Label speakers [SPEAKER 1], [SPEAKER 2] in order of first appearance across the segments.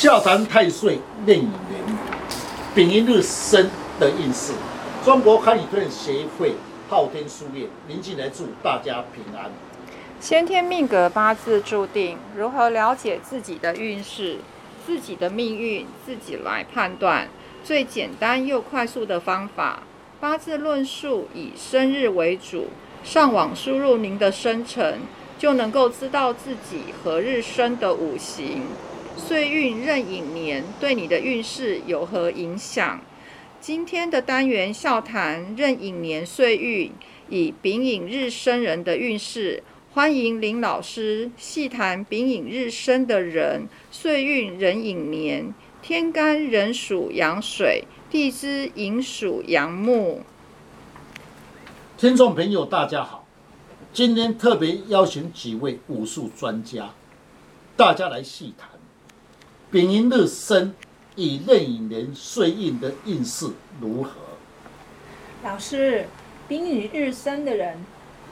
[SPEAKER 1] 笑谈太岁任影年，丙寅日生的运势。中国堪舆推荐协会昊天书院林进来祝大家平安。
[SPEAKER 2] 先天命格八字注定，如何了解自己的运势、自己的命运，自己来判断。最简单又快速的方法，八字论述以生日为主，上网输入您的生辰，就能够知道自己何日生的五行。岁运壬寅年对你的运势有何影响？今天的单元笑谈壬寅年岁运以丙寅日生人的运势，欢迎林老师细谈丙寅日生的人岁运壬寅年，天干壬属阳水，地支寅属阳木。
[SPEAKER 1] 听众朋友，大家好，今天特别邀请几位武术专家，大家来细谈。丙寅日生以壬寅年岁运的运势如何？
[SPEAKER 3] 老师，丙寅日生的人，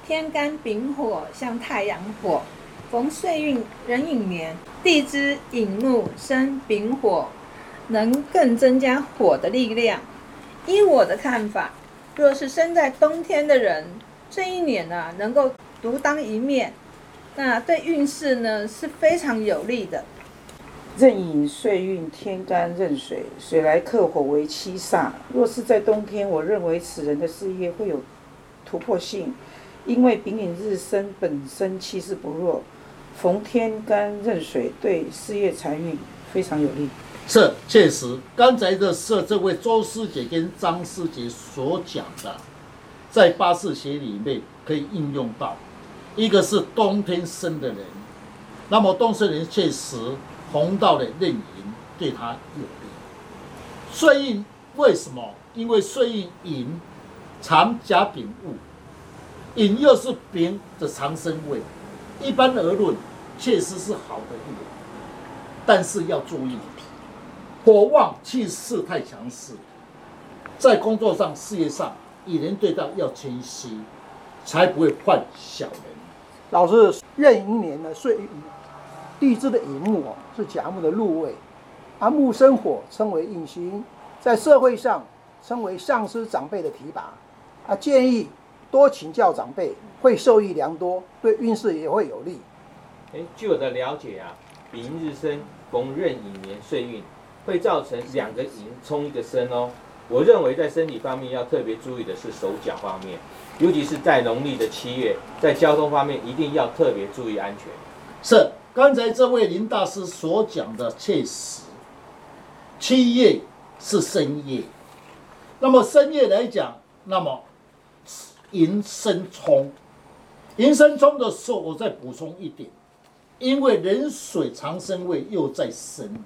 [SPEAKER 3] 天干丙火像太阳火，逢岁运壬寅年，地支寅木生丙火，能更增加火的力量。依我的看法，若是生在冬天的人，这一年呢，能够独当一面，那对运势呢是非常有利的。
[SPEAKER 4] 壬寅岁运天干壬水，水来克火为七煞。若是在冬天，我认为此人的事业会有突破性，因为丙寅日生本身气势不弱，逢天干壬水对事业财运非常有利。
[SPEAKER 1] 是，确实，刚才的是这位周师姐跟张师姐所讲的，在八字学里面可以应用到。一个是冬天生的人，那么冬生人确实。红道的壬寅对他有利。岁运为什么？因为岁运寅长甲丙戊，寅又是丙的长生位，一般而论，确实是好的一年。但是要注意，火旺气势太强势，在工作上、事业上，与人对待要谦虚，才不会犯小人。
[SPEAKER 5] 老师，壬寅年的岁运。地支的寅木哦，是甲木的入位，而木生火，称为印星，在社会上称为上司长辈的提拔。啊，建议多请教长辈，会受益良多，对运势也会有利。
[SPEAKER 6] 哎，据我的了解啊，丙日生逢壬寅年岁运，会造成两个寅冲一个生哦。我认为在身体方面要特别注意的是手脚方面，尤其是在农历的七月，在交通方面一定要特别注意安全。
[SPEAKER 1] 是。刚才这位林大师所讲的确实，七月是深夜，那么深夜来讲，那么寅申冲，迎申冲的时候，我再补充一点，因为壬水长生位又在生，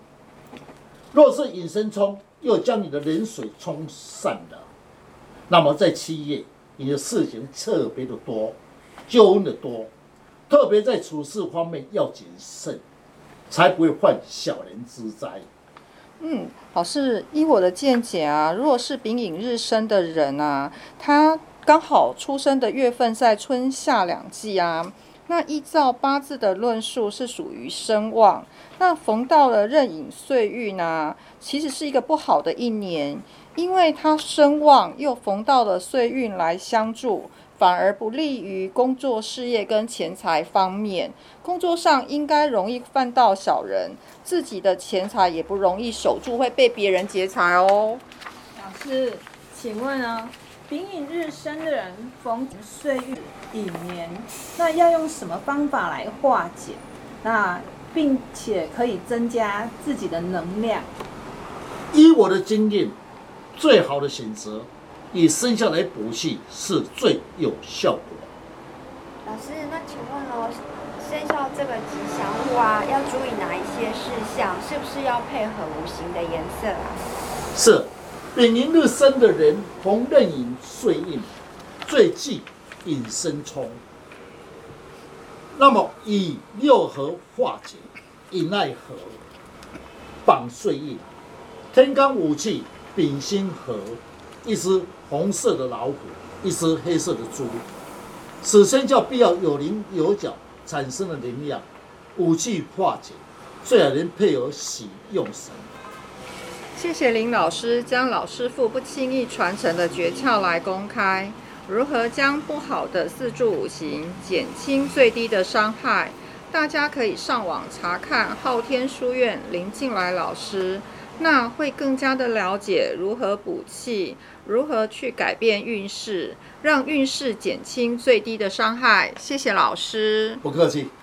[SPEAKER 1] 若是寅申冲又将你的壬水冲散了，那么在七月你的事情特别的多，纠纷的多。特别在处事方面要谨慎，才不会犯小人之灾。
[SPEAKER 2] 嗯，老师，依我的见解啊，如果是丙寅日生的人啊，他刚好出生的月份在春夏两季啊，那依照八字的论述是属于生旺，那逢到了壬寅岁运呢，其实是一个不好的一年，因为他生旺又逢到了岁运来相助。反而不利于工作事业跟钱财方面。工作上应该容易犯到小人，自己的钱财也不容易守住，会被别人劫财哦。
[SPEAKER 3] 老师，请问啊，丙寅日生的人逢岁运乙年，那要用什么方法来化解？那并且可以增加自己的能量？
[SPEAKER 1] 依我的经验，最好的选择。以生肖来补气是最有效果。
[SPEAKER 7] 老师，那请问哦，生肖这个吉祥物啊，要注意哪一些事项？是不是要配合五行的颜色啊？
[SPEAKER 1] 是，丙寅日生的人逢壬寅岁印，最忌引申冲。那么以六合化解，以奈何绑岁印，天干五气丙辛合。一只红色的老虎，一只黑色的猪，此生叫必要有棱有角，产生了灵量，武器化解，最好能配合喜用神。
[SPEAKER 2] 谢谢林老师将老师傅不轻易传承的诀窍来公开，如何将不好的四柱五行减轻最低的伤害？大家可以上网查看昊天书院林静来老师，那会更加的了解如何补气，如何去改变运势，让运势减轻最低的伤害。谢谢老师。
[SPEAKER 1] 不客气。